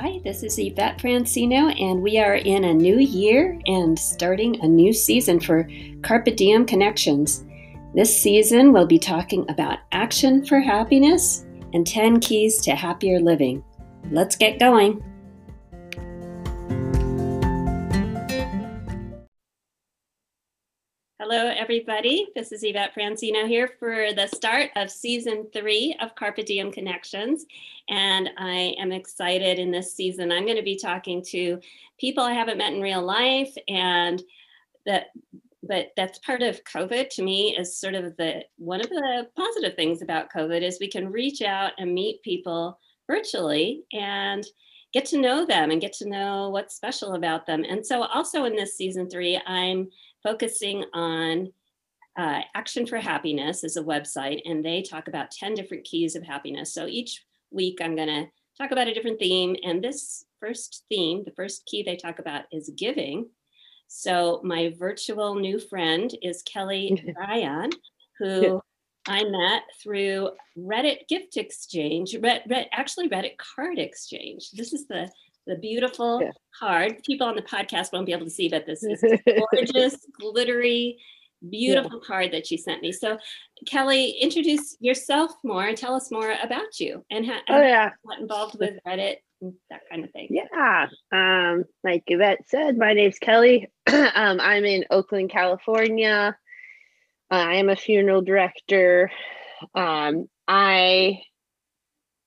Hi, this is Yvette Francino, and we are in a new year and starting a new season for Carpe Diem Connections. This season, we'll be talking about action for happiness and 10 keys to happier living. Let's get going. Hello, everybody. This is Yvette Francino here for the start of season three of Carpe Diem Connections. And I am excited in this season. I'm going to be talking to people I haven't met in real life and that but that's part of covid to me is sort of the one of the positive things about covid is we can reach out and meet people virtually and get to know them and get to know what's special about them and so also in this season three i'm focusing on uh, action for happiness is a website and they talk about 10 different keys of happiness so each week i'm going to talk about a different theme and this first theme the first key they talk about is giving so my virtual new friend is Kelly Ryan, who. I met through Reddit gift exchange, Red, Red, actually Reddit card exchange. This is the the beautiful yeah. card. People on the podcast won't be able to see, but this is gorgeous, glittery, beautiful yeah. card that she sent me. So, Kelly, introduce yourself more. Tell us more about you and, how, oh, yeah. what involved with Reddit that kind of thing. Yeah. Um, like Yvette said, my name's Kelly. um, I'm in Oakland, California. Uh, I am a funeral director. Um, I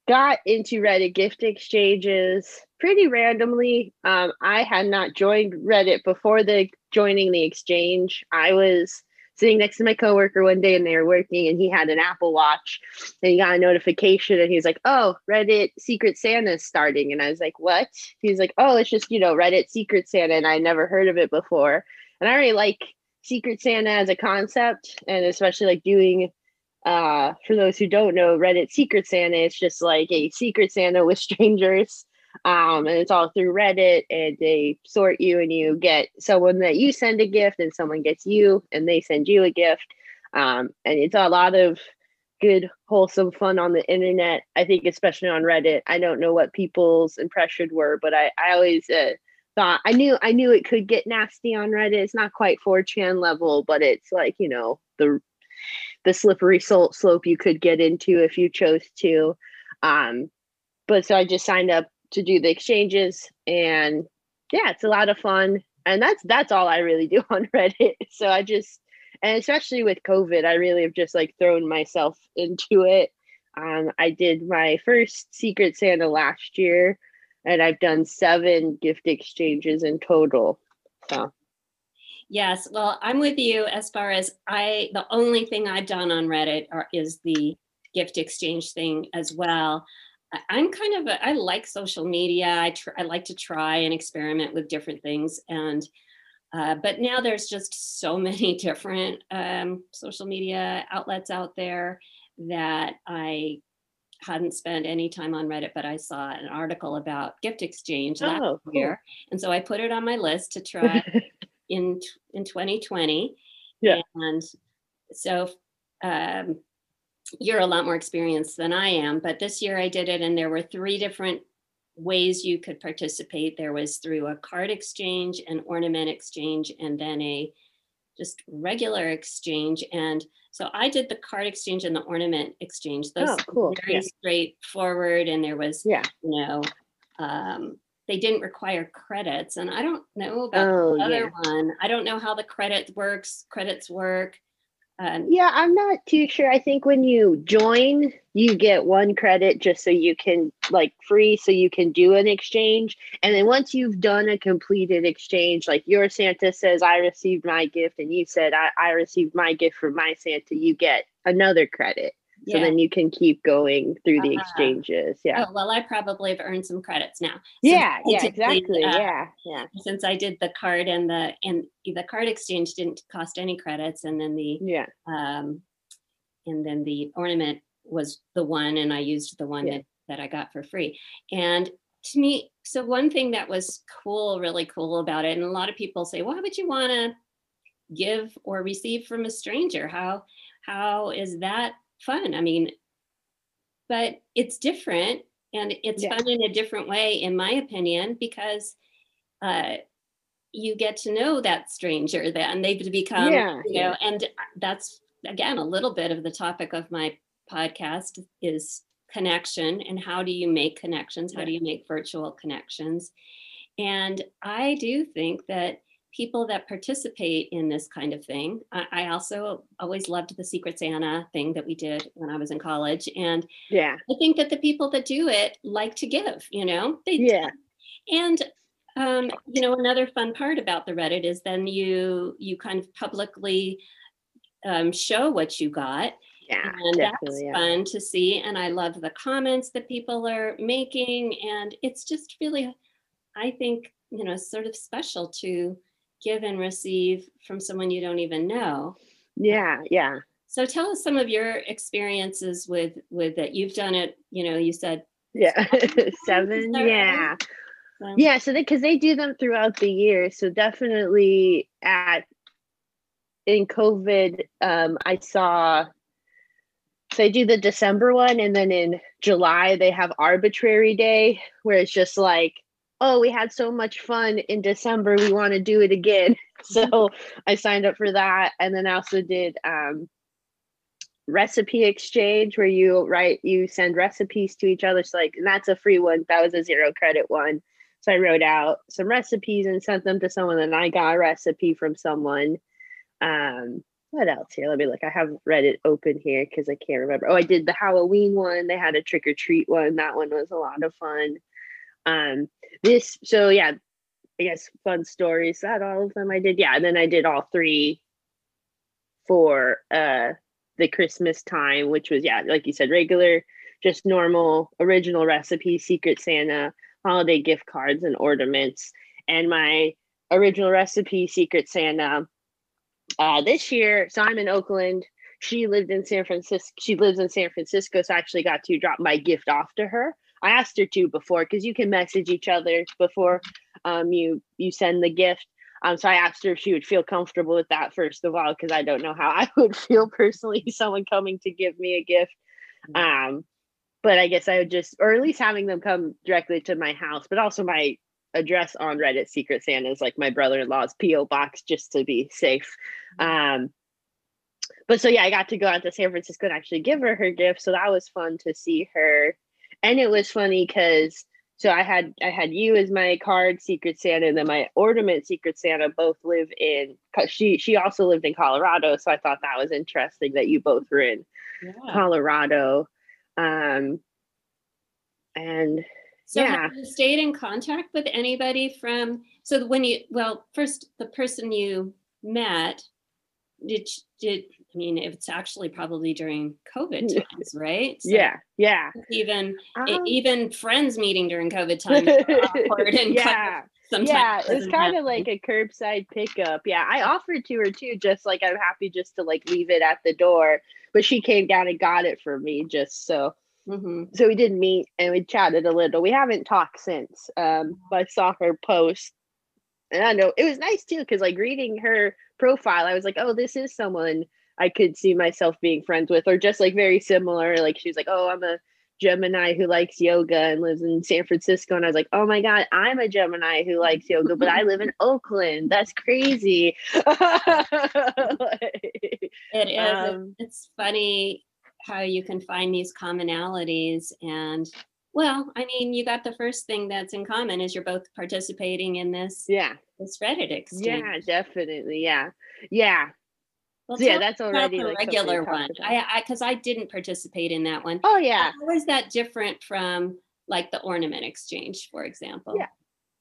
got into Reddit gift exchanges pretty randomly. Um, I had not joined Reddit before the joining the exchange. I was sitting next to my coworker one day and they were working and he had an Apple Watch and he got a notification and he's like, Oh, Reddit Secret Santa is starting. And I was like, What? He's like, Oh, it's just, you know, Reddit Secret Santa. And I never heard of it before. And I already like Secret Santa as a concept and especially like doing uh for those who don't know, Reddit Secret Santa, it's just like a secret Santa with strangers um, and it's all through Reddit, and they sort you, and you get someone that you send a gift, and someone gets you, and they send you a gift. Um, and it's a lot of good, wholesome fun on the internet. I think, especially on Reddit. I don't know what people's impression were, but I, I always uh, thought I knew I knew it could get nasty on Reddit. It's not quite 4chan level, but it's like you know the the slippery slope you could get into if you chose to. Um, but so I just signed up to do the exchanges and yeah it's a lot of fun. And that's that's all i really do on reddit. So i just and especially with covid i really have just like thrown myself into it. Um, i did my first secret santa last year and i've done seven gift exchanges in total. So. Yes well i'm with you as far as i the only thing i've done on reddit are, is the gift exchange thing as well I'm kind of a, I like social media. I tr- I like to try and experiment with different things, and uh, but now there's just so many different um, social media outlets out there that I hadn't spent any time on Reddit, but I saw an article about gift exchange last oh, cool. year, and so I put it on my list to try in in 2020. Yeah, and so um, you're a lot more experienced than I am, but this year I did it, and there were three different ways you could participate. There was through a card exchange, an ornament exchange, and then a just regular exchange. And so I did the card exchange and the ornament exchange. Those oh, cool. very yeah. straightforward, and there was, yeah. you know, um, they didn't require credits. And I don't know about oh, the other yeah. one. I don't know how the credit works. Credits work. Yeah, I'm not too sure. I think when you join, you get one credit just so you can like free, so you can do an exchange. And then once you've done a completed exchange, like your Santa says, I received my gift, and you said, I, I received my gift from my Santa, you get another credit so then you can keep going through the uh exchanges yeah. Oh, well i probably have earned some credits now. Yeah yeah exactly uh, yeah yeah. since i did the card and the and the card exchange didn't cost any credits and then the yeah. um and then the ornament was the one and i used the one yeah. that, that i got for free. And to me so one thing that was cool really cool about it and a lot of people say why would you want to give or receive from a stranger? How how is that fun. I mean, but it's different and it's Yeah. fun in a different way, in my opinion, because uh, you get to know that stranger then they've become, Yeah, you know, and that's again a little bit of the topic of my podcast is connection and how do you make connections? How do you make virtual connections? And I do think that people that participate in this kind of thing, I, I also always loved the Secret Santa thing that we did when I was in college. And Yeah. I think that the people that do it like to give, you know, they Yeah. and um, you know, another fun part about the Reddit is then you you kind of publicly um, show what you got, Yeah. and that's Yeah. fun to see. And I love the comments that people are making, and it's just really, I think, you know, sort of special to give and receive from someone you don't even know. Yeah. Yeah. So tell us some of your experiences with with it. You've done it, you know, you said Yeah. Seven. Yeah. um, Yeah. So because they do them throughout the year. So definitely at in COVID, um, I saw. So I do the December one, and then in July they have Arbitrary Day, where it's just like, oh, we had so much fun in December, we want to do it again. So I signed up for that, and then I also did um, recipe exchange, where you write, you send recipes to each other. So like, and that's a free one. That was a zero credit one. So I wrote out some recipes and sent them to someone, and I got a recipe from someone. Um, what else here? Let me look. I have Reddit open here because I can't remember. Oh, I did the Halloween one. They had a trick or treat one. That one was a lot of fun. Um, this so yeah, I guess fun stories. That all of them I did. Yeah, and then I did all three for uh the Christmas time, which was yeah, like you said, regular, just normal original recipe, Secret Santa, holiday gift cards and ornaments. And my original recipe, Secret Santa, uh, this year. So I'm in Oakland. She lived in San Francisco. She lives in San Francisco, so I actually got to drop my gift off to her. I asked her to before because you can message each other before um, you you send the gift. Um, so I asked her if she would feel comfortable with that first of all, because I don't know how I would feel personally, someone coming to give me a gift. Um, but I guess I would just, or at least having them come directly to my house, but also my address on Reddit Secret Santa is like my brother-in-law's PO box just to be safe. Um, but so yeah, I got to go out to San Francisco and actually give her her gift, so that was fun to see her. And it was funny because so I had I had you as my card Secret Santa, and then my ornament Secret Santa both live in. 'cause She she also lived in Colorado, so I thought that was interesting that you both were in yeah. Colorado. Um, and So Yeah. have you stayed in contact with anybody from so when you well first the person you met did did I mean it's actually probably during COVID times, right? So yeah, yeah, even Um, even friends meeting during COVID times are and kind yeah. of sometimes yeah, it was kind of like a curbside pickup. Yeah, I offered to her too, just like I'm happy just to like leave it at the door, but she came down and got it for me just so. Mhm. So we did meet and we chatted a little. We haven't talked since. Um, but I saw her post, and I know it was nice too because like reading her profile, I was like, oh, this is someone I could see myself being friends with, or just like very similar. Like she was like, oh, I'm a Gemini who likes yoga and lives in San Francisco. And I was like, oh my God, I'm a Gemini who likes yoga, but I live in Oakland. That's crazy. It is. Um, it's funny how you can find these commonalities and well, I mean, you got the first thing that's in common is you're both participating in this yeah, this Reddit exchange. yeah, definitely. Yeah, yeah. Well, So, yeah, that's already the like regular one. I I because I didn't participate in that one. Oh yeah. How is that different from like the ornament exchange, for example? Yeah.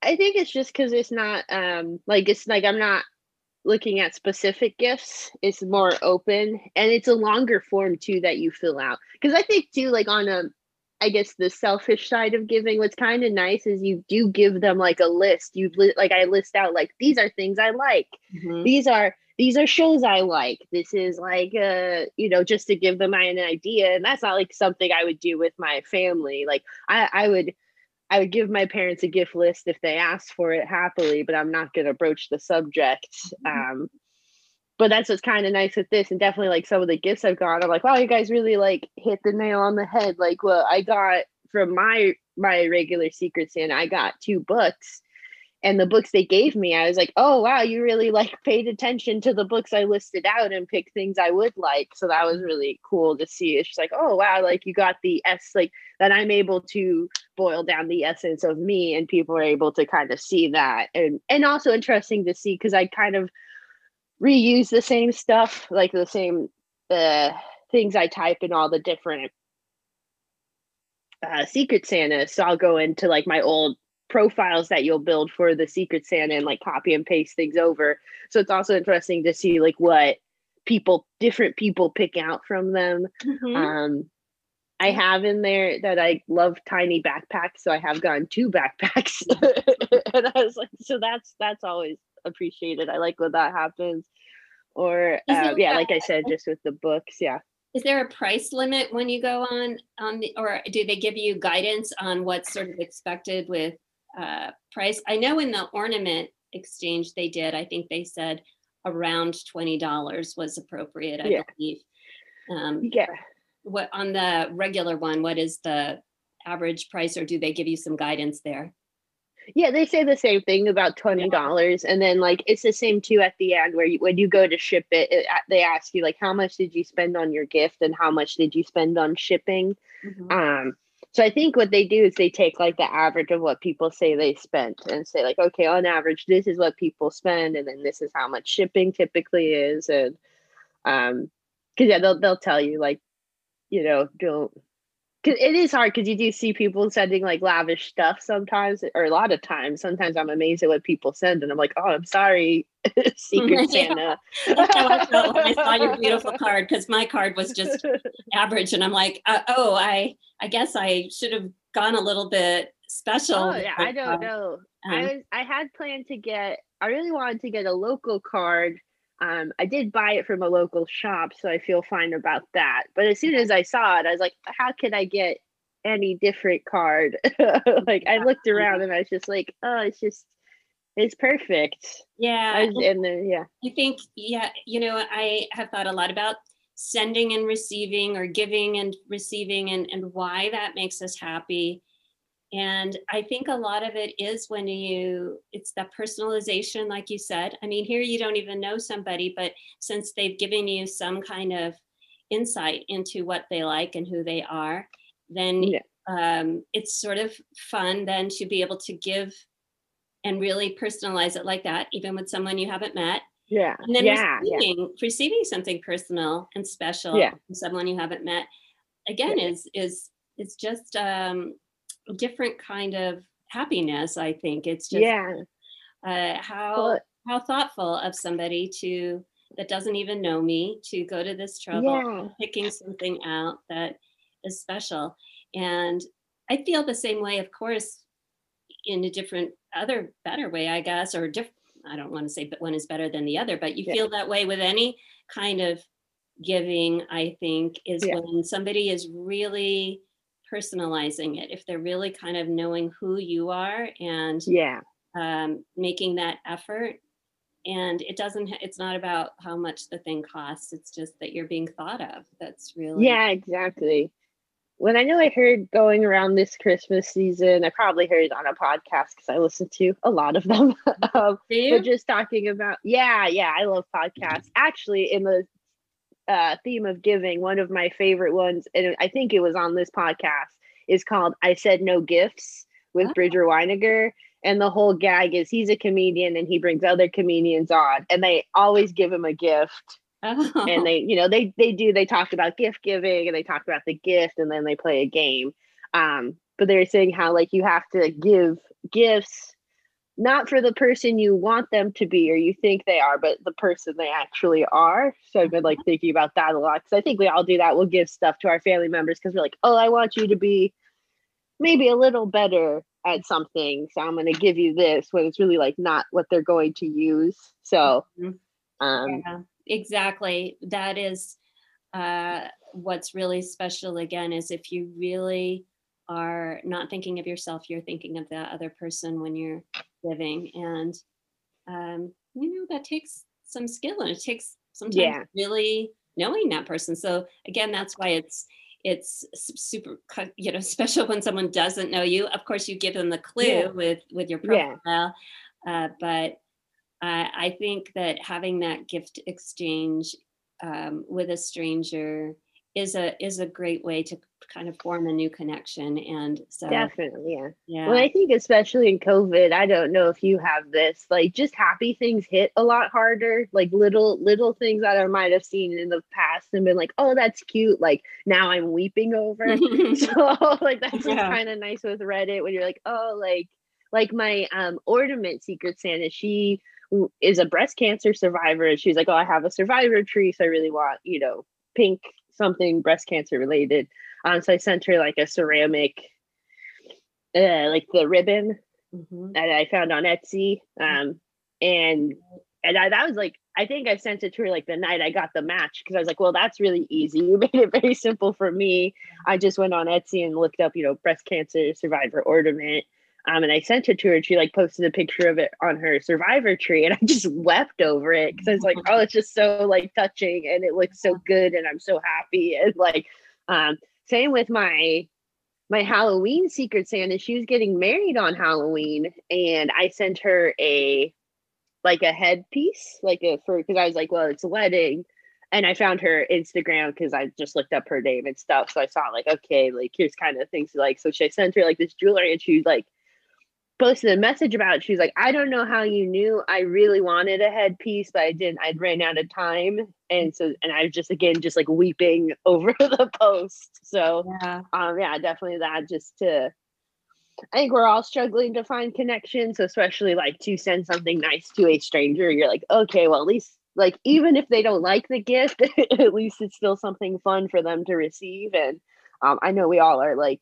I think it's just because it's not um like it's like I'm not looking at specific gifts. It's more open and it's a longer form too that you fill out. Because I think too, like on a I guess the selfish side of giving, what's kind of nice is you do give them like a list. You li- like I list out like these are things I like. Mhm. These are these are shows I like. This is like uh you know just to give them an idea, and that's not like something I would do with my family. Like I I would I would give my parents a gift list if they asked for it happily, but I'm not going to broach the subject. Um, but that's what's kind of nice with this, and definitely like some of the gifts I've got. I'm like, wow, you guys really like hit the nail on the head. Like what I got from my my regular Secret Santa, I got two books and the books they gave me i was like oh wow you really like paid attention to the books i listed out and picked things i would like so that was really cool to see it's just like oh wow like you got the s like that i'm able to boil down the essence of me and people are able to kind of see that and and also interesting to see because i kind of reuse the same stuff like the same uh things i type in all the different uh, secret Santa. So I'll go into like my old profiles that you'll build for the secret santa and like copy and paste things over. So it's also interesting to see like what people different people pick out from them. Mm-hmm. um i have in there that i love tiny backpacks so i have gotten two backpacks. And i was like so that's that's always appreciated. I like when that happens or uh, yeah like i said just with the books yeah is there a price limit when you go on on the or do they give you guidance on what's sort of expected with uh, price. I know in the ornament exchange they did, I think they said around $20 was appropriate, I yeah. believe. Um, yeah. What on the regular one, what is the average price or do they give you some guidance there? Yeah, they say the same thing about twenty dollars, and then like it's the same too at the end where you, when you go to ship it, it, they ask you like how much did you spend on your gift and how much did you spend on shipping. Mm-hmm. Um, so I think what they do is they take like the average of what people say they spent and say like, okay, on average, this is what people spend, and then this is how much shipping typically is, and um, because yeah, they'll they'll tell you like, you know, don't Cause it is hard because you do see people sending like lavish stuff sometimes, or a lot of times. Sometimes I'm amazed at what people send, and I'm like, "Oh, I'm sorry, Secret Santa." That's how I felt when I saw your beautiful card because my card was just average, and I'm like, uh, "Oh, I I guess I should have gone a little bit special." Oh yeah, I don't know. Um, I was I had planned to get. I really wanted to get a local card um, I did buy it from a local shop, so I feel fine about that. But as soon as I saw it, I was like, how can I get any different card? like I looked around and I was just like, oh, it's just it's perfect. Yeah. Was, and then yeah. I think yeah, you know, I have thought a lot about sending and receiving or giving and receiving and, and why that makes us happy and I think a lot of it is when you, it's that personalization, like you said. I mean, here you don't even know somebody, but since they've given you some kind of insight into what they like and who they are, then yeah. um, it's sort of fun then to be able to give and really personalize it like that, even with someone you haven't met. Yeah. And then yeah, receiving, yeah. receiving something personal and special yeah. from someone you haven't met, again, is is it's just um, different kind of happiness i think it's just yeah uh, how well, how thoughtful of somebody to that doesn't even know me to go to this trouble yeah. picking something out that is special and i feel the same way of course in a different other better way i guess or different i don't want to say but one is better than the other but you yeah. feel that way with any kind of giving i think is yeah. when somebody is really personalizing it if they're really kind of knowing who you are and yeah. um, making that effort. And it doesn't it's not about how much the thing costs it's just that you're being thought of that's really yeah exactly. When i know i heard going around this christmas season i probably heard it on a podcast because i listen to a lot of them um, but just talking about yeah yeah i love podcasts. Actually in the uh, theme of giving, one of my favorite ones, and I think it was on this podcast, is called I Said No Gifts with oh. Bridger Winegar. And the whole gag is he's a comedian and he brings other comedians on, and they always give him a gift. Oh. And they, you know, they they do. They talk about gift giving and they talk about the gift, and then they play a game. Um, but they're saying how like you have to give gifts not for the person you want them to be or you think they are, but the person they actually are. So I've been like uh-huh. thinking about that a lot because I think we all do that. We'll give stuff to our family members because we're like, oh, I want you to be maybe a little better at something. So I'm going to give you this when it's really like not what they're going to use. So, mm-hmm. um, yeah, exactly. That is uh, what's really special again is if you really are not thinking of yourself, you're thinking of the other person when you're living and um, you know that takes some skill and it takes sometimes yeah. really knowing that person so again that's why it's it's super you know special when someone doesn't know you of course you give them the clue yeah. with with your profile yeah. uh, but uh, i think that having that gift exchange um, with a stranger is a is a great way to kind of form a new connection and so definitely yeah. Yeah. Well i think especially in covid i don't know if you have this like just happy things hit a lot harder like little little things that i might have seen in the past and been like oh that's cute like now i'm weeping over. So like that's yeah. kind of nice with reddit when you're like oh like like my um ornament secret santa she is a breast cancer survivor and she's like oh i have a survivor tree so i really want you know pink something breast cancer related. Um, so I sent her like a ceramic, uh, like the ribbon mm-hmm. that I found on Etsy. Um, and and I, that was like I think I sent it to her like the night I got the match because I was like, well, that's really easy. You made it very simple for me. I just went on Etsy and looked up, you know, breast cancer survivor ornament. Um, and I sent it to her and she like posted a picture of it on her survivor tree and I just wept over it because I was like, oh, it's just so like touching and it looks so good and I'm so happy. And like um same with my my Halloween secret Santa, she was getting married on Halloween and I sent her a like a headpiece, like a for because I was like, well, it's a wedding. And I found her Instagram because I just looked up her name and stuff. So I saw like, okay, like here's kind of things like. So she sent her like this jewelry and she like posted a message about it. She's like, I don't know how you knew I really wanted a headpiece, but I didn't. I'd ran out of time. And so, and I was just again, just like weeping over the post. So, yeah, um, yeah, definitely that just to, I think we're all struggling to find connections, especially like to send something nice to a stranger. You're like, okay, well, at least like even if they don't like the gift, at least it's still something fun for them to receive. And um, I know we all are like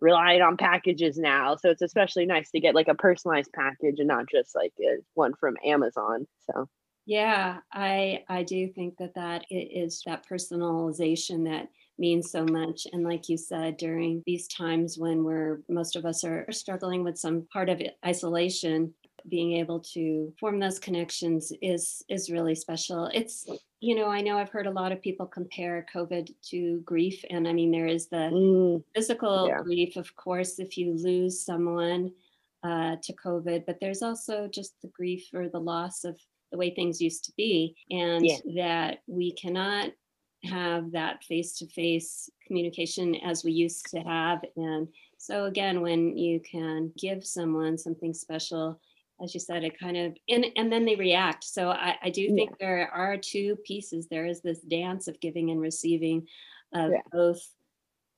relying on packages now. So it's especially nice to get like a personalized package and not just like a, one from Amazon. So yeah, I I do think that that is that personalization that means so much and like you said during these times when we're most of us are struggling with some part of isolation being able to form those connections is is really special it's you know i know i've heard a lot of people compare covid to grief and i mean there is the mm, physical yeah. grief of course if you lose someone uh, to covid but there's also just the grief or the loss of the way things used to be and yeah. that we cannot have that face to face communication as we used to have and so again when you can give someone something special as you said, it kind of and and then they react. So I, I do think yeah. there are two pieces. There is this dance of giving and receiving, of yeah. both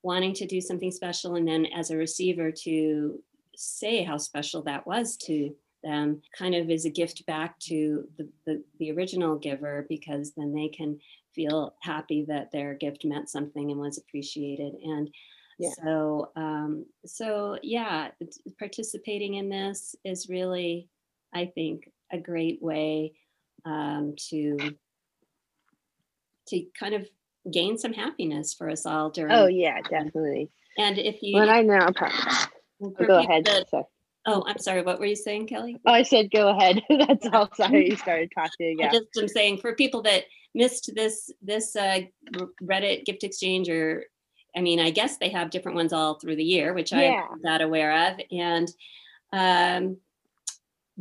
wanting to do something special and then as a receiver to say how special that was to them kind of is a gift back to the, the, the original giver because then they can feel happy that their gift meant something and was appreciated and yeah. So, um, so yeah, participating in this is really, I think, a great way um, to to kind of gain some happiness for us all during. Oh yeah, definitely. And if you, well, I know, go ahead. That, oh, I'm sorry. What were you saying, Kelly? Oh, I said go ahead. That's all. Sorry, you started talking. Yeah. I just am saying for people that missed this this uh, Reddit gift exchange or I mean, I guess they have different ones all through the year, which yeah. I'm not aware of. And, um,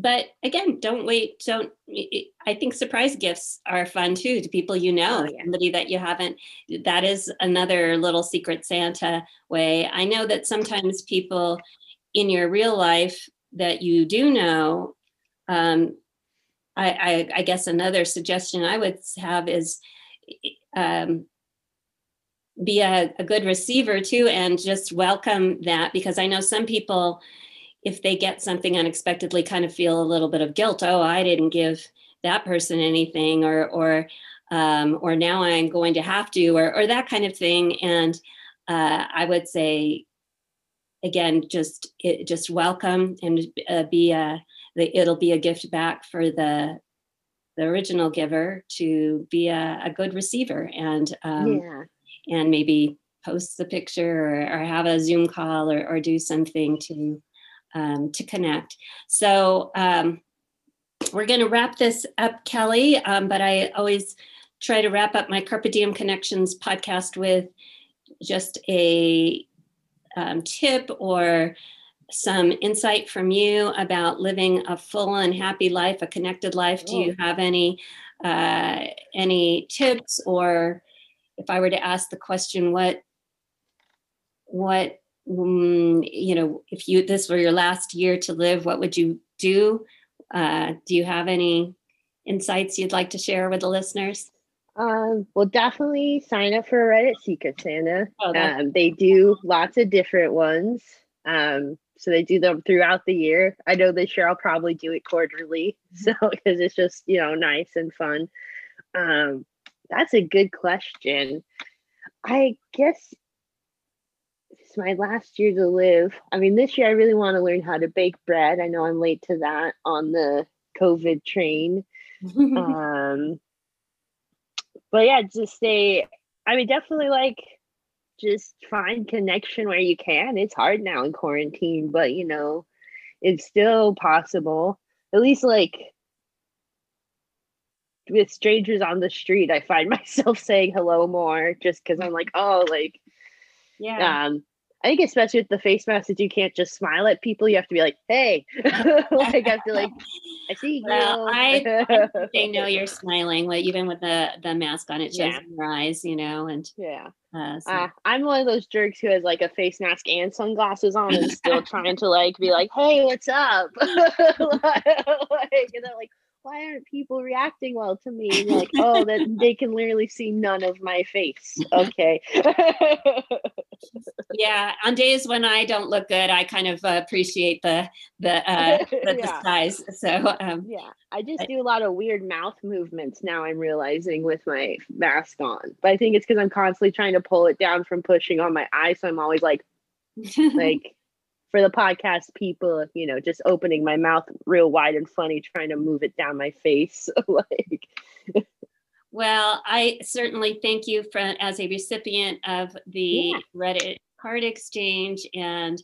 but again, don't wait. Don't, I think surprise gifts are fun too to people you know, oh, yeah. somebody that you haven't. That is another little secret Santa way. I know that sometimes people in your real life that you do know, um, I, I, I guess another suggestion I would have is um, be a, a good receiver too and just welcome that because I know some people, if they get something unexpectedly, kind of feel a little bit of guilt. Oh, I didn't give that person anything, or or um, or now I'm going to have to, or or that kind of thing. And uh, I would say, again, just it, just welcome and uh, be a the, it'll be a gift back for the the original giver to be a, a good receiver and um, yeah and maybe post the picture or, or have a Zoom call or, or do something to um, to connect. So um, we're going to wrap this up, Kelly. Um, but I always try to wrap up my Carpe Diem Connections podcast with just a um, tip or some insight from you about living a full and happy life, a connected life. Do you have any uh, any tips, or if I were to ask the question, what what you know, if you this were your last year to live, what would you do? Uh, do you have any insights you'd like to share with the listeners? Um, well, definitely sign up for a Reddit Secret Santa. Oh, um, they do lots of different ones. Um, so they do them throughout the year. I know this year I'll probably do it quarterly, so because it's just you know nice and fun. Um, that's a good question. I guess my last year to live. I mean, this year I really want to learn how to bake bread. I know I'm late to that on the COVID train. um, but yeah, just stay. I mean, definitely like just find connection where you can. It's hard now in quarantine, but you know, it's still possible. At least like with strangers on the street, I find myself saying hello more just because I'm like, oh, like, yeah. Um, I think especially with the face masks, you can't just smile at people. You have to be like, "Hey," like I have to like, "I see well, you." I, I they know you're smiling, like even with the the mask on, it shows yeah. your eyes, you know, and yeah. Uh, so. uh, I'm one of those jerks who has like a face mask and sunglasses on and still trying to like be like, "Hey, what's up?" like, and they're like, why aren't people reacting well to me? And like, oh, that they can literally see none of my face. Okay. yeah, on days when I don't look good, I kind of uh, appreciate the the uh, the yeah. disguise. So um, yeah, I just I, do a lot of weird mouth movements now. I'm realizing with my mask on, but I think it's because I'm constantly trying to pull it down from pushing on my eye, so I'm always like, like for the podcast people, you know, just opening my mouth real wide and funny, trying to move it down my face. like, well, I certainly thank you for as a recipient of the yeah. Reddit card exchange and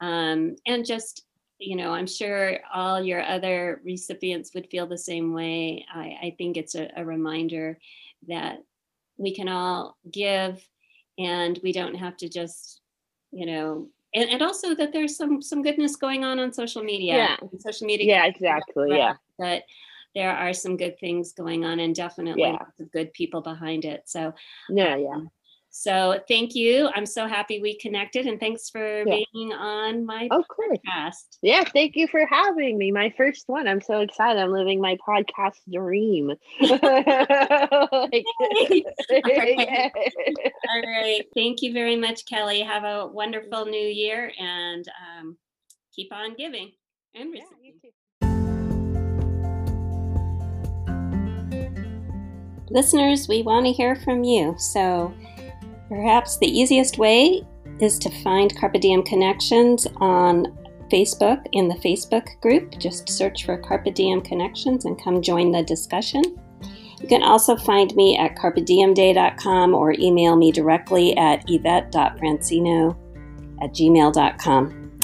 um, and just you know, I'm sure all your other recipients would feel the same way. I, I think it's a, a reminder that we can all give and we don't have to just you know and, and also that there's some some goodness going on on social media. Yeah. Social media yeah exactly yeah. but there are some good things going on and definitely yeah. good people behind it. So yeah yeah. um, so thank you. I'm so happy we connected and thanks for yeah. being on my of course. podcast. Yeah, thank you for having me. My first one. I'm so excited. I'm living my podcast dream. like, All, right. All right. Thank you very much, Kelly. Have a wonderful new year and um, keep on giving and receiving. Yeah, Listeners, we want to hear from you. So Perhaps the easiest way is to find Carpe Diem Connections on Facebook in the Facebook group. Just search for Carpe Diem Connections and come join the discussion. You can also find me at carpediemday.com or email me directly at yvette.francino at gmail.com.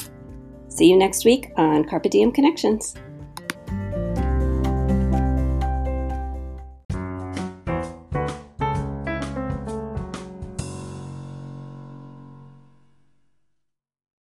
See you next week on Carpe Diem Connections.